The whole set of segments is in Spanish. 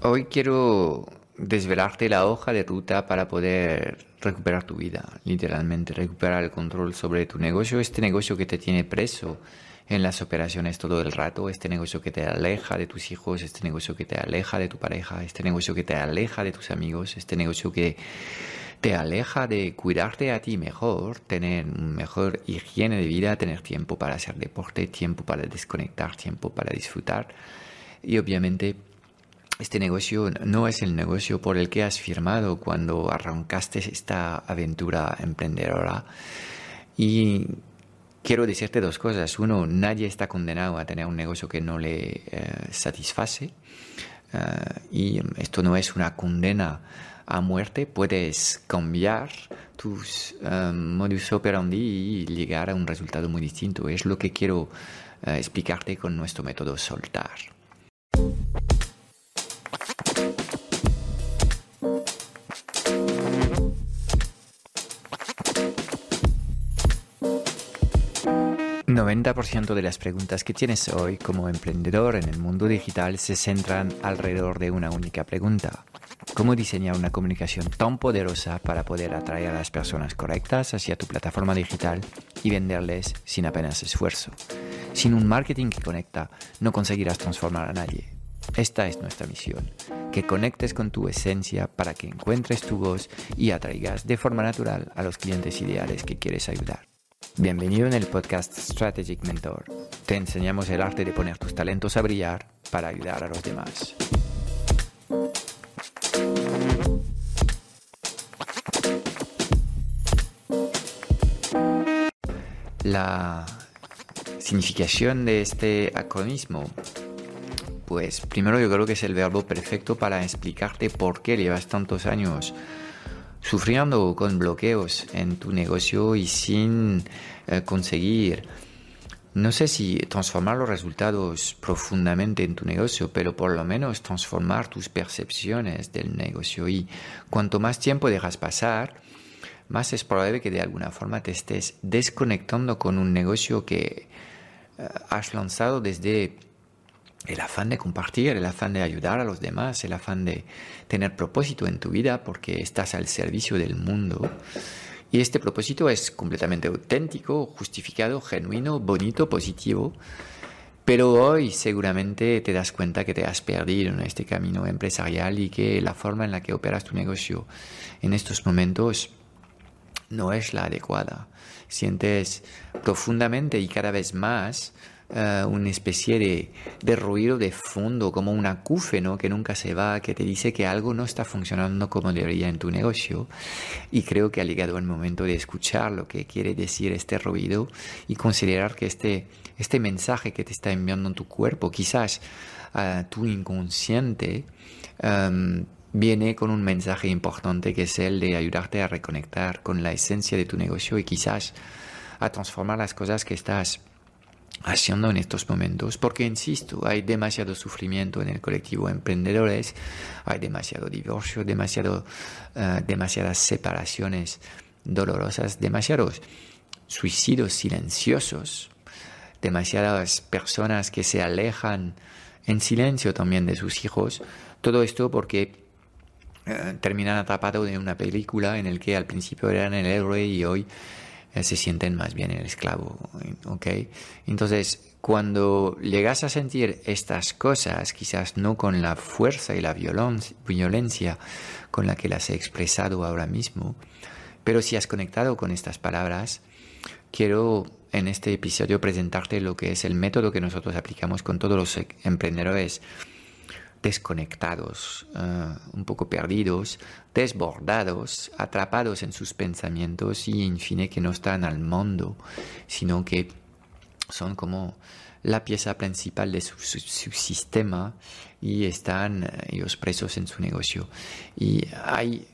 Hoy quiero desvelarte la hoja de ruta para poder recuperar tu vida, literalmente, recuperar el control sobre tu negocio, este negocio que te tiene preso en las operaciones todo el rato, este negocio que te aleja de tus hijos, este negocio que te aleja de tu pareja, este negocio que te aleja de tus amigos, este negocio que te aleja de cuidarte a ti mejor, tener mejor higiene de vida, tener tiempo para hacer deporte, tiempo para desconectar, tiempo para disfrutar. Y obviamente este negocio no es el negocio por el que has firmado cuando arrancaste esta aventura emprendedora. Y quiero decirte dos cosas. Uno, nadie está condenado a tener un negocio que no le eh, satisface. Eh, y esto no es una condena a muerte. Puedes cambiar tus eh, modus operandi y llegar a un resultado muy distinto. Es lo que quiero explicarte con nuestro método soltar. 90% de las preguntas que tienes hoy como emprendedor en el mundo digital se centran alrededor de una única pregunta. ¿Cómo diseñar una comunicación tan poderosa para poder atraer a las personas correctas hacia tu plataforma digital y venderles sin apenas esfuerzo? Sin un marketing que conecta, no conseguirás transformar a nadie. Esta es nuestra misión, que conectes con tu esencia para que encuentres tu voz y atraigas de forma natural a los clientes ideales que quieres ayudar. Bienvenido en el podcast Strategic Mentor. Te enseñamos el arte de poner tus talentos a brillar para ayudar a los demás. La significación de este acronismo, pues primero yo creo que es el verbo perfecto para explicarte por qué llevas tantos años sufriendo con bloqueos en tu negocio y sin eh, conseguir, no sé si transformar los resultados profundamente en tu negocio, pero por lo menos transformar tus percepciones del negocio. Y cuanto más tiempo dejas pasar, más es probable que de alguna forma te estés desconectando con un negocio que eh, has lanzado desde el afán de compartir, el afán de ayudar a los demás, el afán de tener propósito en tu vida porque estás al servicio del mundo. Y este propósito es completamente auténtico, justificado, genuino, bonito, positivo. Pero hoy seguramente te das cuenta que te has perdido en este camino empresarial y que la forma en la que operas tu negocio en estos momentos no es la adecuada. Sientes profundamente y cada vez más eh, una especie de, de, ruido de fondo, como un acúfeno que nunca se va, que te dice que algo no está funcionando como debería en tu negocio. Y creo que ha llegado el momento de escuchar lo que quiere decir este ruido y considerar que este, este mensaje que te está enviando en tu cuerpo, quizás a tu inconsciente, em, viene con un mensaje importante que es el de ayudarte a reconectar con la esencia de tu negocio y quizás a transformar las cosas que estás haciendo en estos momentos, porque insisto, hay demasiado sufrimiento en el colectivo emprendedores, hay demasiado divorcio, demasiado, eh, demasiadas separaciones dolorosas, demasiados suicidios silenciosos, demasiadas personas que se alejan en silencio también de sus hijos, todo esto porque eh, terminan atrapados en una película en el que al principio eran el héroe y hoy se sienten más bien el esclavo, ¿ok? Entonces, cuando llegas a sentir estas cosas, quizás no con la fuerza y la violencia con la que las he expresado ahora mismo, pero si has conectado con estas palabras, quiero en este episodio presentarte lo que es el método que nosotros aplicamos con todos los emprendedores desconectados, eh, un poco perdidos, desbordados, atrapados en sus pensamientos y en fin que no están al mundo, sino que son como la pieza principal de su, sistema y están eh, ellos presos en su negocio. Y hay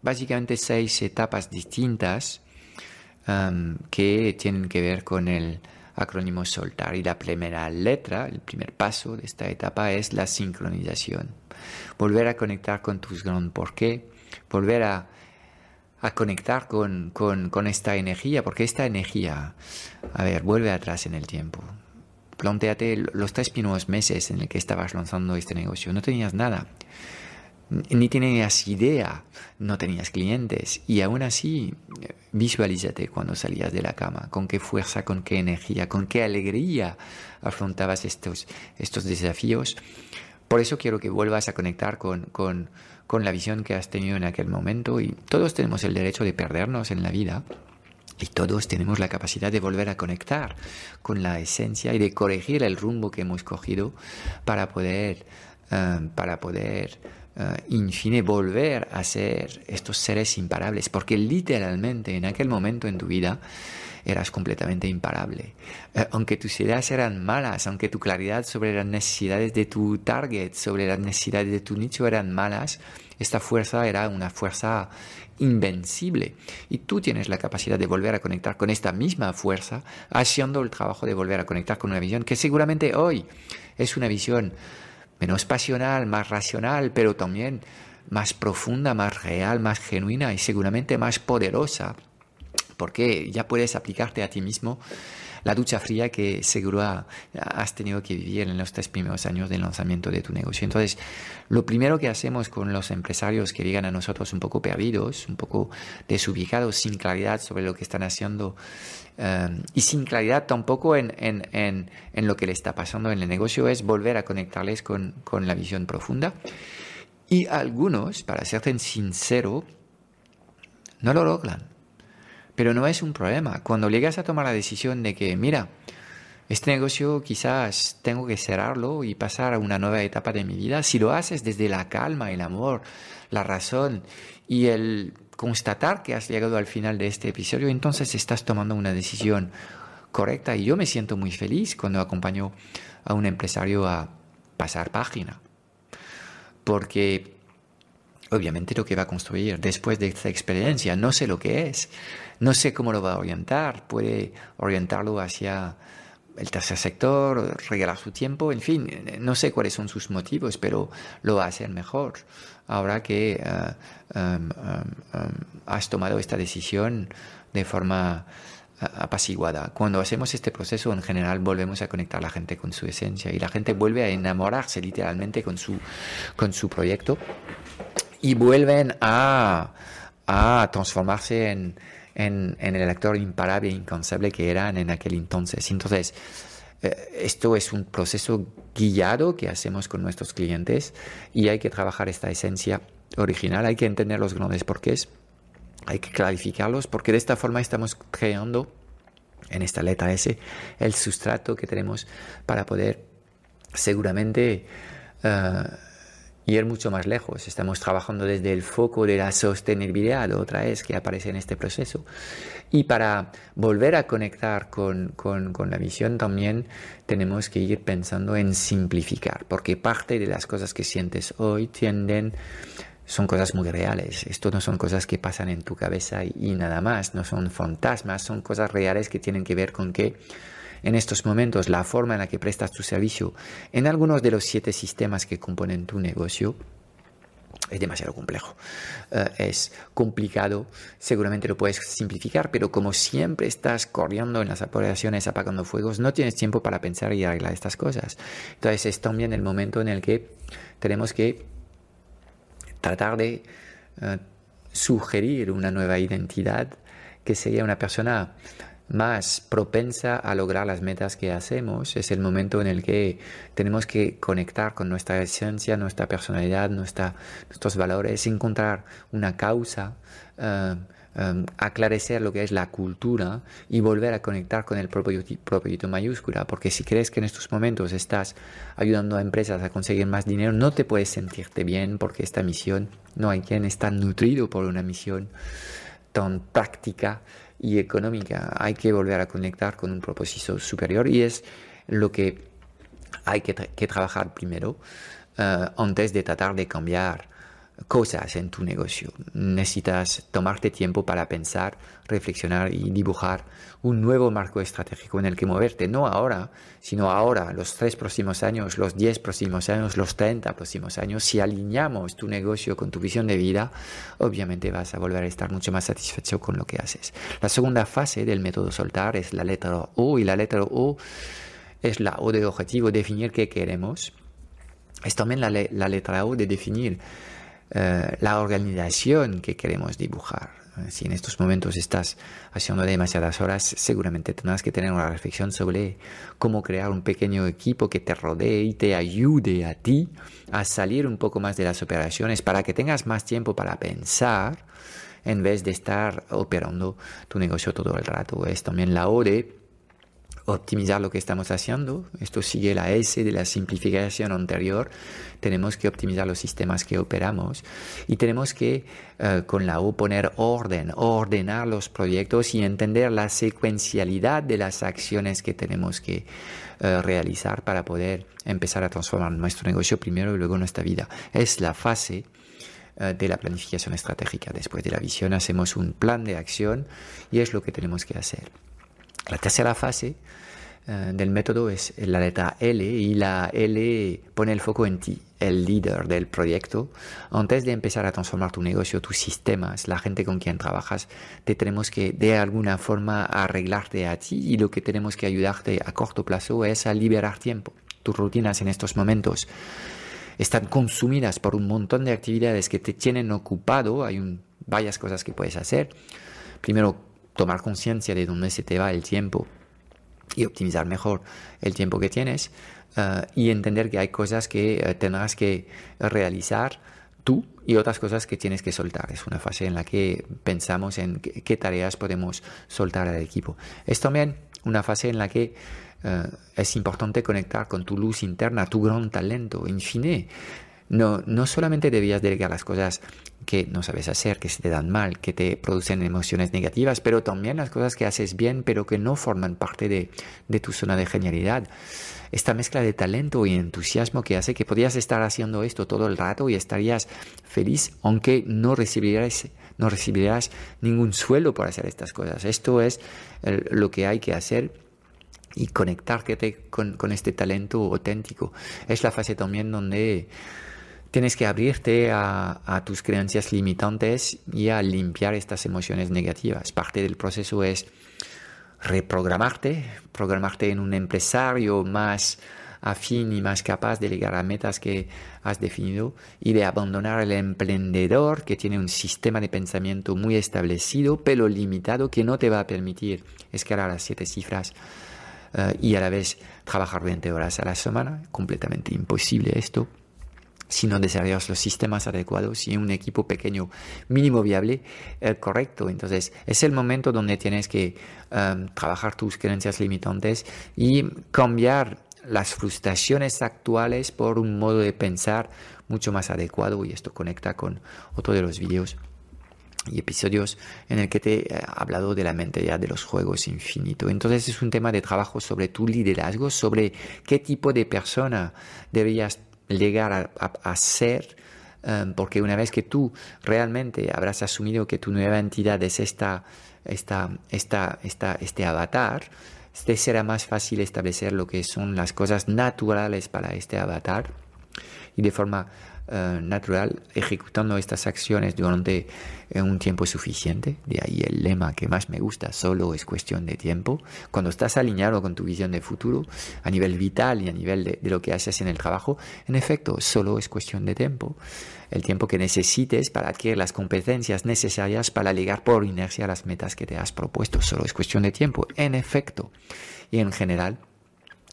básicamente seis etapas distintas um, que tienen que ver con el acrónimo soltar. Y la primera letra, el primer paso de esta etapa es la sincronización. Volver a conectar con tus gran porqué, volver a, a conectar con, con, con, esta energía, porque esta energía, a ver, vuelve atrás en el tiempo. planteate los tres primeros meses en el que estabas lanzando este negocio. No tenías nada, ni tenías idea, no tenías clientes. Y aún así visualízate cuando salías de la cama, con qué fuerza, con qué energía, con qué alegría afrontabas estos, estos desafíos. Por eso quiero que vuelvas a conectar con, con, con la visión que has tenido en aquel momento. Y todos tenemos el derecho de perdernos en la vida. Y todos tenemos la capacidad de volver a conectar con la esencia y de corregir el rumbo que hemos cogido para poder, eh, para poder, uh, volver a ser estos seres imparables. Porque literalmente en aquel momento en tu vida eras completamente imparable. Eh, aunque tus ideas eran malas, aunque tu claridad sobre las necesidades de tu target, sobre las necesidades de tu nicho eran malas, esta fuerza era una fuerza invencible. Y tú tienes la capacidad de volver a conectar con esta misma fuerza, haciendo el trabajo de volver a conectar con una visión que seguramente hoy es una visión menos pasional, más racional, pero también más profunda, más real, más genuina y seguramente más poderosa, porque ya puedes aplicarte a ti mismo la ducha fría que seguro has tenido que vivir en los tres primeros años del lanzamiento de tu negocio. Entonces, lo primero que hacemos con los empresarios que llegan a nosotros un poco perdidos, un poco desubicados, sin claridad sobre lo que están haciendo eh, y sin claridad tampoco en, en, en, en, lo que le está pasando en el negocio, es volver a conectarles con, con la visión profunda. Y algunos, para serte sincero, no lo logran. Pero no es un problema. Cuando llegas a tomar la decisión de que, mira, este negocio quizás tengo que cerrarlo y pasar a una nueva etapa de mi vida, si lo haces desde la calma, el amor, la razón y el constatar que has llegado al final de este episodio, entonces estás tomando una decisión correcta y yo me siento muy feliz cuando acompaño a un empresario a pasar página. Porque obviamente lo que va a construir después de esta experiencia, no sé lo que es, no sé cómo lo va a orientar, puede orientarlo hacia el tercer sector, regalar su tiempo, en fin, no sé cuáles son sus motivos, pero lo va a hacer mejor. Ahora que eh, em, em, em, has tomado esta decisión de forma eh, apaciguada. Cuando hacemos este proceso, en general, volvemos a conectar a la gente con su esencia y la gente vuelve a enamorarse literalmente con su, con su proyecto y vuelven a, a transformarse en, en, el actor imparable e incansable que eran en aquel entonces. Entonces, eh, esto es un proceso guiado que hacemos con nuestros clientes y hay que trabajar esta esencia original, hay que entender los grandes porqués, hay que clarificarlos porque de esta forma estamos creando en esta letra S el sustrato que tenemos para poder seguramente uh, ir mucho más lejos. Estamos trabajando desde el foco de la sostenibilidad, otra vez que aparece en este proceso. Y para volver a conectar con, con, con, la visión también tenemos que ir pensando en simplificar, porque parte de las cosas que sientes hoy tienden son cosas muy reales. Esto no son cosas que pasan en tu cabeza y, y nada más, no son fantasmas, son cosas reales que tienen que ver con que en estos momentos la forma en la que prestas tu servicio en algunos de los siete sistemas que componen tu negocio es demasiado complejo. Eh, es complicado, seguramente lo puedes simplificar, pero como siempre estás corriendo en las operaciones apagando fuegos, no tienes tiempo para pensar y arreglar estas cosas. Entonces es también el momento en el que tenemos que tratar de eh, sugerir una nueva identidad que sería una persona más propensa a lograr las metas que hacemos. Es el momento en el que tenemos que conectar con nuestra esencia, nuestra personalidad, nuestros valores, encontrar una causa, uh, aclarecer lo que es la cultura y volver a conectar con el propósito mayúscula. Porque si crees que en estos momentos estás ayudando a empresas a conseguir más dinero, no te puedes sentirte bien porque esta misión, no hay quien está nutrido por una misión tan práctica y económica. Hay que volver a conectar con un propósito superior y es lo que hay que, trabajar primero eh, antes de tratar de cambiar cosas en tu negocio. Necesitas tomarte tiempo para pensar, reflexionar y dibujar un nuevo marco estratégico en el que moverte, no ahora, sino ahora, los tres próximos años, los diez próximos años, los treinta próximos años. Si alineamos tu negocio con tu visión de vida, obviamente vas a volver a estar mucho más satisfecho con lo que haces. La segunda fase del método soltar es la letra O y la letra O es la O de objetivo, definir qué queremos. Es también la, la letra O de definir eh, la organización que queremos dibujar. Si en estos momentos estás haciendo demasiadas horas, seguramente tendrás que tener una reflexión sobre cómo crear un pequeño equipo que te rodee y te ayude a ti a salir un poco más de las operaciones para que tengas más tiempo para pensar en vez de estar operando tu negocio todo el rato. Es también la O optimizar lo que estamos haciendo. Esto sigue la S de la simplificación anterior. Tenemos que optimizar los sistemas que operamos y tenemos que eh, con la O poner orden, ordenar los proyectos y entender la secuencialidad de las acciones que tenemos que eh, realizar para poder empezar a transformar nuestro negocio primero y luego nuestra vida. Es la fase eh, de la planificación estratégica. Después de la visión hacemos un plan de acción y es lo que tenemos que hacer. La tercera fase eh, del método es la letra L y la L pone el foco en ti, el líder del proyecto. Antes de empezar a transformar tu negocio, tus sistemas, la gente con quien trabajas, te tenemos que de alguna forma arreglarte a ti y lo que tenemos que ayudarte a corto plazo es a liberar tiempo. Tus rutinas en estos momentos están consumidas por un montón de actividades que te tienen ocupado. Hay varias cosas que puedes hacer. Primero, tomar conciencia de dónde se te va el tiempo y optimizar mejor el tiempo que tienes eh, y entender que hay cosas que eh, tendrás que realizar tú y otras cosas que tienes que soltar. Es una fase en la que pensamos en qué, tareas podemos soltar al equipo. Es también una fase en la que eh, es importante conectar con tu luz interna, tu gran talento, en fin. No, no solamente debías delegar las cosas que no sabes hacer, que se te dan mal, que te producen emociones negativas, pero también las cosas que haces bien, pero que no forman parte de, de tu zona de genialidad. Esta mezcla de talento y entusiasmo que hace que podrías estar haciendo esto todo el rato y estarías feliz, aunque no recibirás, no recibirás ningún suelo por hacer estas cosas. Esto es lo que hay que hacer y conectarte con, con este talento auténtico. Es la fase también donde tienes que abrirte a, tus creencias limitantes y a limpiar estas emociones negativas. Parte del proceso es reprogramarte, programarte en un empresario más afín y más capaz de llegar a metas que has definido y de abandonar el emprendedor que tiene un sistema de pensamiento muy establecido pero limitado que no te va a permitir escalar las siete cifras eh, y a la vez trabajar 20 horas a la semana. Completamente imposible esto si no desarrollas los sistemas adecuados y un equipo pequeño mínimo viable eh, correcto. Entonces es el momento donde tienes que em, trabajar tus creencias limitantes y cambiar las frustraciones actuales por un modo de pensar mucho más adecuado y esto conecta con otro de los vídeos y episodios en el que te he hablado de la mentalidad de los juegos infinito. Entonces es un tema de trabajo sobre tu liderazgo, sobre qué tipo de persona deberías llegar a, ser, em, porque una vez que tú realmente habrás asumido que tu nueva entidad es esta, esta, esta, esta, este avatar, te será más fácil establecer lo que son las cosas naturales para este avatar. Y de forma eh, natural ejecutando estas acciones durante eh, un tiempo suficiente. De ahí el lema que más me gusta, solo es cuestión de tiempo. Cuando estás alineado con tu visión de futuro a nivel vital y a nivel de, de lo que haces en el trabajo, en efecto, solo es cuestión de tiempo. El tiempo que necesites para adquirir las competencias necesarias para llegar por inercia a las metas que te has propuesto. Solo es cuestión de tiempo, en efecto. Y en general,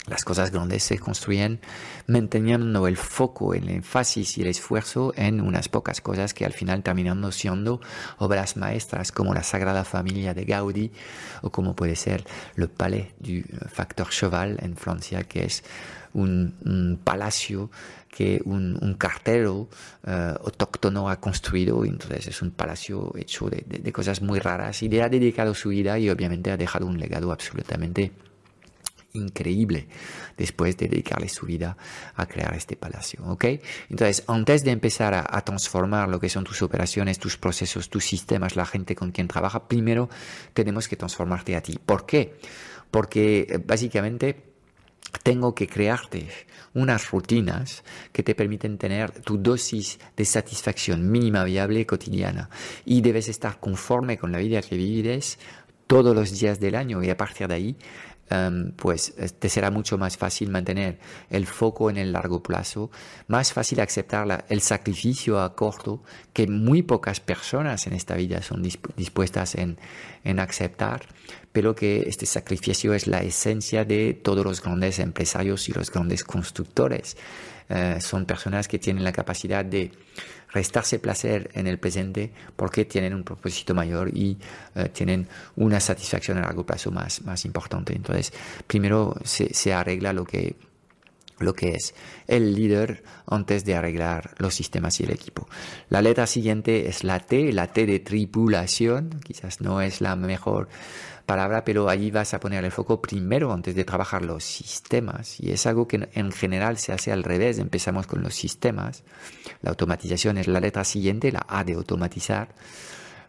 las cosas grandes se construyen manteniendo el foco, el énfasis y el esfuerzo en unas pocas cosas que al final terminan siendo obras maestras como la Sagrada Familia de Gaudí o como puede ser le Palais du Factor Cheval en Francia, que es un, palacio que un, cartero uh, autóctono ha construido. Entonces es un palacio hecho de, de cosas muy raras y le ha dedicado su vida y obviamente ha dejado un legado absolutamente increíble después de dedicarle su vida a crear este palacio. ¿ok? Entonces, antes de empezar a, transformar lo que son tus operaciones, tus procesos, tus sistemas, la gente con quien trabaja, primero tenemos que transformarte a ti. ¿Por qué? Porque eh, básicamente tengo que crearte unas rutinas que te permiten tener tu dosis de satisfacción mínima viable cotidiana y debes estar conforme con la vida que vives todos los días del año y a partir de ahí pues te será mucho más fácil mantener el foco en el largo plazo, más fácil aceptar el sacrificio a corto que muy pocas personas en esta vida son dispuestas en, en aceptar, pero que este sacrificio es la esencia de todos los grandes empresarios y los grandes constructores. Eh, son personas que tienen la capacidad de restarse placer en el presente porque tienen un propósito mayor y eh, tienen una satisfacción a largo plazo más, más importante. Entonces, primero se, se arregla lo que lo que es el líder antes de arreglar los sistemas y el equipo. La letra siguiente es la T, la T de tripulación, quizás no es la mejor palabra, pero allí vas a poner el foco primero antes de trabajar los sistemas. Y es algo que en general se hace al revés. Empezamos con los sistemas. La automatización es la letra siguiente, la A de automatizar.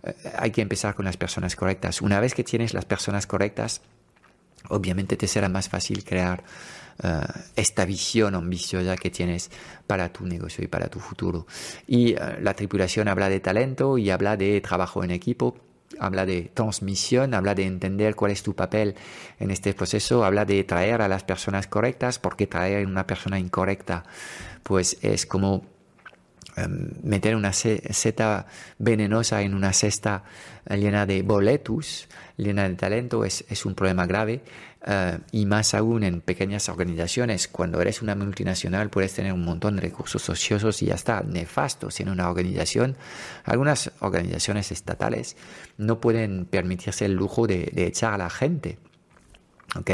Eh, hay que empezar con las personas correctas. Una vez que tienes las personas correctas, obviamente te será más fácil crear eh, esta visión ambiciosa que tienes para tu negocio y para tu futuro. Y eh, la tripulación habla de talento y habla de trabajo en equipo habla de transmisión, habla de entender cuál es tu papel en este proceso, habla de traer a las personas correctas, porque traer a una persona incorrecta, pues es como meter una seta venenosa en una cesta llena de boletus, llena de talento, es, un problema grave. Eh, y más aún en pequeñas organizaciones, cuando eres una multinacional puedes tener un montón de recursos ociosos y hasta nefastos en una organización. Algunas organizaciones estatales no pueden permitirse el lujo de, echar a la gente. ¿Ok?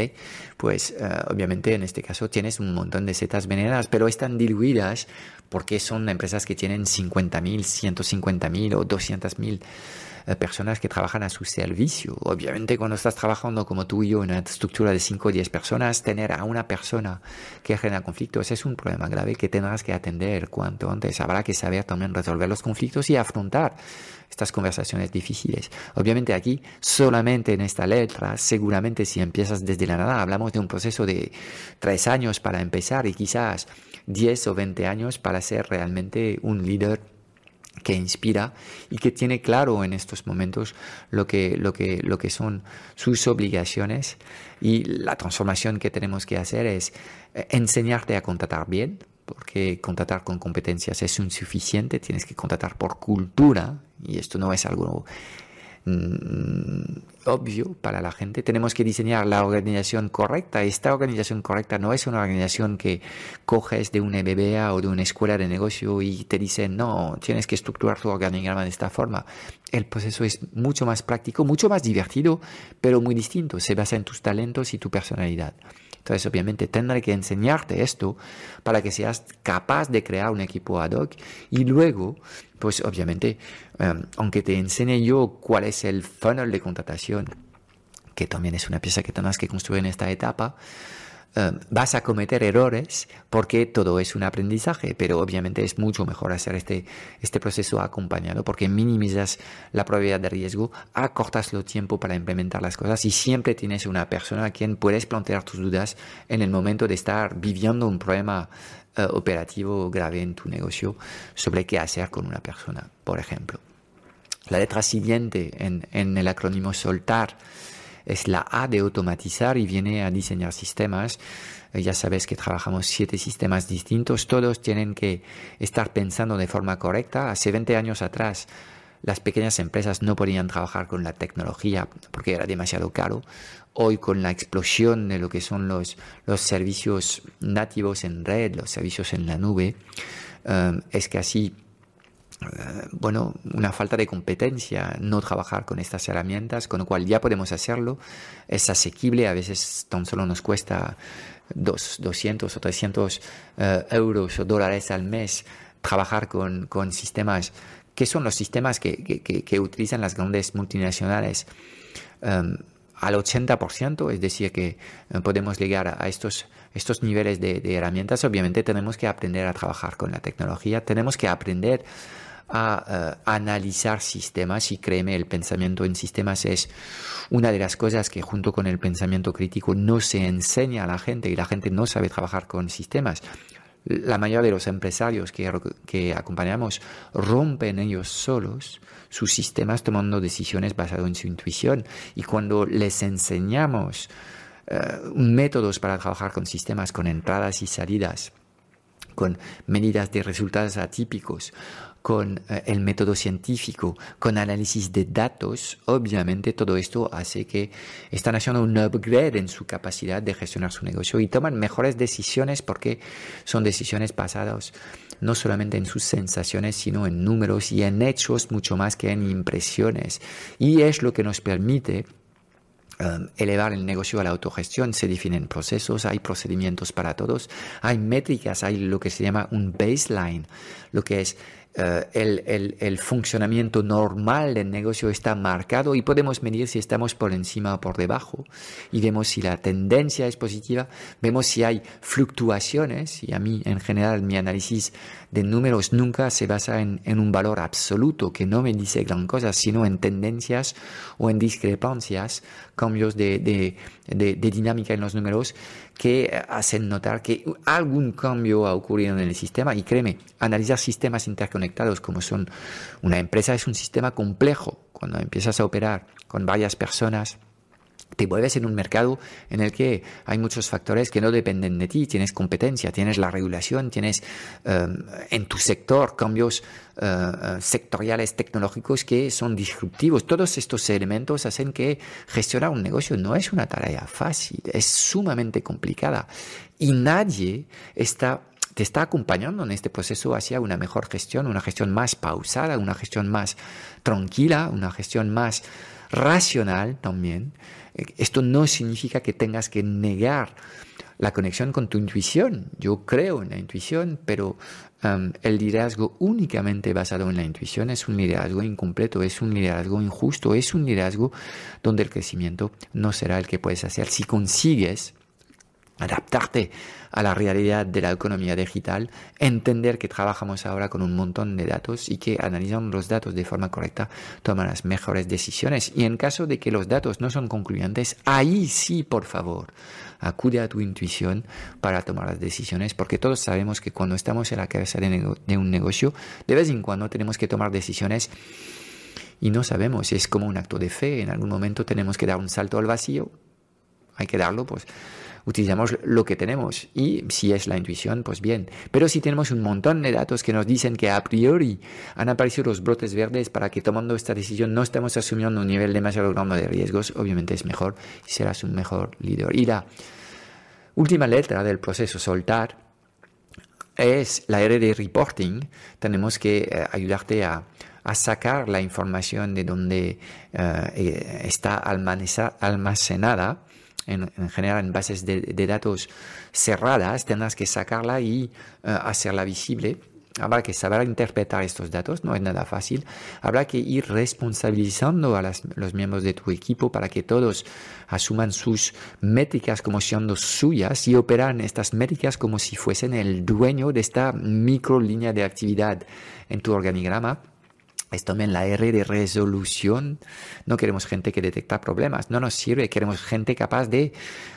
Pues eh, obviamente en este caso tienes un montón de setas venenadas, pero están diluidas porque son empresas que tienen 50.000, 150.000 o 200.000 eh, personas que trabajan a su servicio. Obviamente cuando estás trabajando como tú y yo en una estructura de 5 o 10 personas, tener a una persona que genera conflictos es un problema grave que tendrás que atender cuanto antes. Habrá que saber también resolver los conflictos y afrontar estas conversaciones difíciles. Obviamente aquí, solamente en esta letra, seguramente si empiezas desde la nada, hablamos de un proceso de 3 años para empezar y quizás 10 o 20 años para ser realmente un líder que inspira y que tiene claro en estos momentos lo que, lo que, lo que son sus obligaciones y la transformación que tenemos que hacer es eh, enseñarte a contratar bien, porque contratar con competencias es insuficiente, tienes que contratar por cultura y esto no es algo Mm, obvio para la gente. Tenemos que diseñar la organización correcta. Esta organización correcta no es una organización que coges de una MBA o de una escuela de negocio y te dicen, no, tienes que estructurar tu organigrama de esta forma. El proceso es mucho más práctico, mucho más divertido, pero muy distinto. Se basa en tus talentos y tu personalidad. Entonces, obviamente, tendré que enseñarte esto para que seas capaz de crear un equipo ad hoc y luego, pues obviamente, em, aunque te enseñe yo cuál es el funnel de contratación, que también es una pieza que tendrás que construir en esta etapa, eh, vas a cometer errores porque todo es un aprendizaje, pero obviamente es mucho mejor hacer este, este proceso acompañado porque minimizas la probabilidad de riesgo, acortas el tiempo para implementar las cosas y siempre tienes una persona a quien puedes plantear tus dudas en el momento de estar viviendo un problema eh, operativo grave en tu negocio sobre qué hacer con una persona, por ejemplo. La letra siguiente en, en el acrónimo soltar es la A de automatizar y viene a diseñar sistemas. Eh, ya sabes que trabajamos siete sistemas distintos, todos tienen que estar pensando de forma correcta. Hace 20 años atrás, las pequeñas empresas no podían trabajar con la tecnología porque era demasiado caro. Hoy con la explosión de lo que son los, los servicios nativos en red, los servicios en la nube, eh, es que así bueno, una falta de competencia no trabajar con estas herramientas, con lo cual ya podemos hacerlo, es asequible, a veces tan solo nos cuesta dos, 200 o 300 eh, euros o dólares al mes trabajar con, con, sistemas que son los sistemas que, que, que utilizan las grandes multinacionales. Um, al 80%, es decir, que podemos llegar a estos, estos niveles de, de, herramientas, obviamente tenemos que aprender a trabajar con la tecnología, tenemos que aprender a eh, analizar sistemas y créeme, el pensamiento en sistemas es una de las cosas que junto con el pensamiento crítico no se enseña a la gente y la gente no sabe trabajar con sistemas. La mayoría de los empresarios que, que acompañamos rompen ellos solos sus sistemas tomando decisiones basadas en su intuición y cuando les enseñamos métodos para trabajar con sistemas, con entradas y salidas, con medidas de resultados atípicos, con eh, el método científico, con análisis de datos, obviamente todo esto hace que están haciendo un upgrade en su capacidad de gestionar su negocio y toman mejores decisiones porque son decisiones basadas no solamente en sus sensaciones, sino en números y en hechos mucho más que en impresiones. Y es lo que nos permite Um, elevar el negocio a la autogestión, se definen procesos, hay procedimientos para todos, hay métricas, hay lo que se llama un baseline, lo que es eh, el, funcionamiento normal del negocio está marcado y podemos medir si estamos por encima o por debajo y vemos si la tendencia es positiva, vemos si hay fluctuaciones y a mí en general mi análisis de números nunca se basa en, un valor absoluto que no me dice gran cosa, sino en tendencias o en discrepancias, cambios de, de dinámica en los números que hacen notar que algún cambio ha ocurrido en el sistema y créeme, analizar sistemas interconectados como son una empresa es un sistema complejo. Cuando empiezas a operar con varias personas, te vuelves en un mercado en el que hay muchos factores que no dependen de ti. Tienes competencia, tienes la regulación, tienes em, en tu sector cambios eh, eh, sectoriales tecnológicos que son disruptivos. Todos estos elementos hacen que gestionar un negocio no es una tarea fácil, es sumamente complicada y nadie está te está acompañando en este proceso hacia una mejor gestión, una gestión más pausada, una gestión más tranquila, una gestión más racional también. Esto no significa que tengas que negar la conexión con tu intuición. Yo creo en la intuición, pero el liderazgo únicamente basado en la intuición es un liderazgo incompleto, es un liderazgo injusto, es un liderazgo donde el crecimiento no será el que puedes hacer si consigues adaptarte a la realidad de la economía digital, entender que trabajamos ahora con un montón de datos y que analizando los datos de forma correcta toman las mejores decisiones. Y en caso de que los datos no son concluyentes, ahí sí, por favor, acude a tu intuición para tomar las decisiones, porque todos sabemos que cuando estamos en la cabeza de, de un negocio, de vez en cuando tenemos que tomar decisiones y no sabemos, es como un acto de fe, en algún momento tenemos que dar un salto al vacío, hay que darlo, pues utilizamos lo que tenemos y si es la intuición, pues bien. Pero si tenemos un montón de datos que nos dicen que a priori han aparecido los brotes verdes para que tomando esta decisión no estemos asumiendo un nivel demasiado grande de riesgos, obviamente es mejor y serás un mejor líder. Y la última letra del proceso soltar es la R de reporting. Tenemos que eh, ayudarte a, sacar la información de donde eh, está almacenada en, general en bases de, datos cerradas, tendrás que sacarla y eh, hacerla visible. Habrá que saber interpretar estos datos, no es nada fácil. Habrá que ir responsabilizando a los miembros de tu equipo para que todos asuman sus métricas como siendo suyas y operan estas métricas como si fuesen el dueño de esta micro línea de actividad en tu organigrama es también la R de resolución. No queremos gente que detecta problemas, no nos sirve, queremos gente capaz de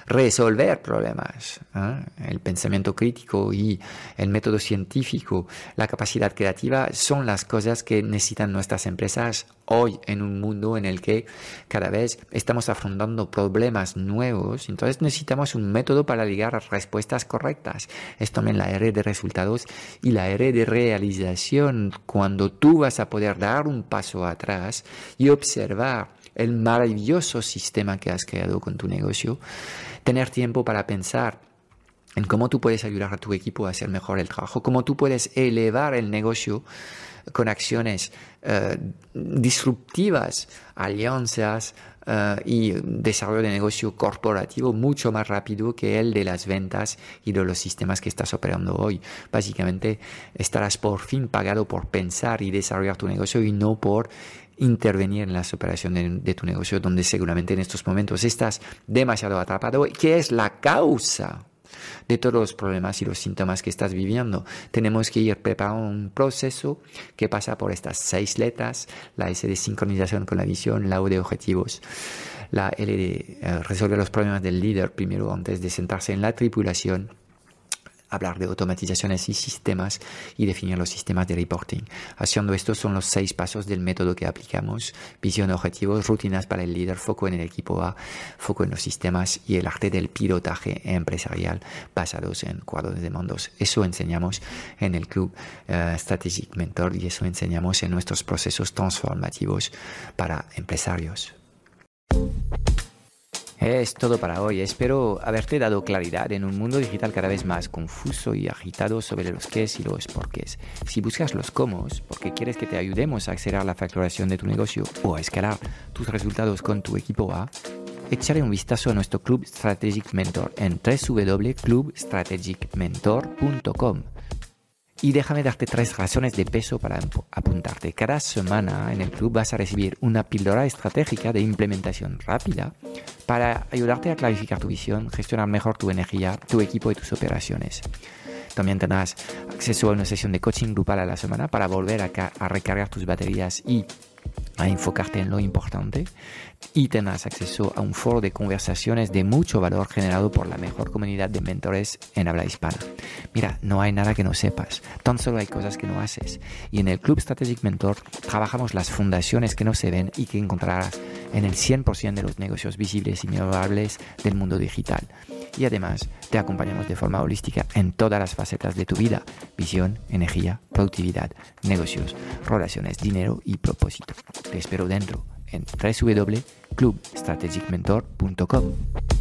resolver problemas. ¿eh? El pensamiento crítico y el método científico, la capacidad creativa son las cosas que necesitan nuestras empresas hoy en un mundo en el que cada vez estamos afrontando problemas nuevos. Entonces necesitamos un método para llegar respuestas correctas. Es también la R de resultados y la R de realización. Cuando tú vas a poder dar un paso atrás y observar el maravilloso sistema que has creado con tu negocio, tener tiempo para pensar en cómo tú puedes ayudar a tu equipo a hacer mejor el trabajo, cómo tú puedes elevar el negocio con acciones eh, disruptivas, alianzas eh, y desarrollo de negocio corporativo mucho más rápido que el de las ventas y de los sistemas que estás operando hoy. Básicamente estarás por fin pagado por pensar y desarrollar tu negocio y no por intervenir en las operaciones de, tu negocio, donde seguramente en estos momentos estás demasiado atrapado, que es la causa de todos los problemas y los síntomas que estás viviendo. Tenemos que ir preparando un proceso que pasa por estas seis letras, la S de sincronización con la visión, la O de objetivos, la L de eh, resolver los problemas del líder primero antes de sentarse en la tripulación, hablar de automatizaciones y sistemas y definir los sistemas de reporting. Haciendo esto son los seis pasos del método que aplicamos. Visión, objetivos, rutinas para el líder, foco en el equipo A, foco en los sistemas y el arte del pilotaje empresarial basados en cuadros de mandos. Eso enseñamos en el club eh, Strategic Mentor y eso enseñamos en nuestros procesos transformativos para empresarios. Es todo para hoy. Espero haberte dado claridad en un mundo digital cada vez más confuso y agitado sobre los qué y los porqués. Si buscas los cómo, porque quieres que te ayudemos a acelerar la facturación de tu negocio o a escalar tus resultados con tu equipo A, echaré un vistazo a nuestro Club Strategic Mentor en www.clubstrategicmentor.com. Y déjame darte tres razones de peso para apuntarte. Cada semana en el club vas a recibir una píldora estratégica de implementación rápida para ayudarte a clarificar tu visión, gestionar mejor tu energía, tu equipo y tus operaciones. También tendrás acceso a una sesión de coaching grupal a la semana para volver a, a recargar tus baterías y a enfocarte en lo importante y tendrás acceso a un foro de conversaciones de mucho valor generado por la mejor comunidad de mentores en habla hispana. Mira, no hay nada que no sepas, tan solo hay cosas que no haces. Y en el Club Strategic Mentor trabajamos las fundaciones que no se ven y que encontrarás en el 100% de los negocios visibles y memorables del mundo digital. Y además te acompañamos de forma holística en todas las facetas de tu vida, visión, energía, productividad, negocios, relaciones, dinero y propósito. Te espero dentro en www.clubstrategicmentor.com.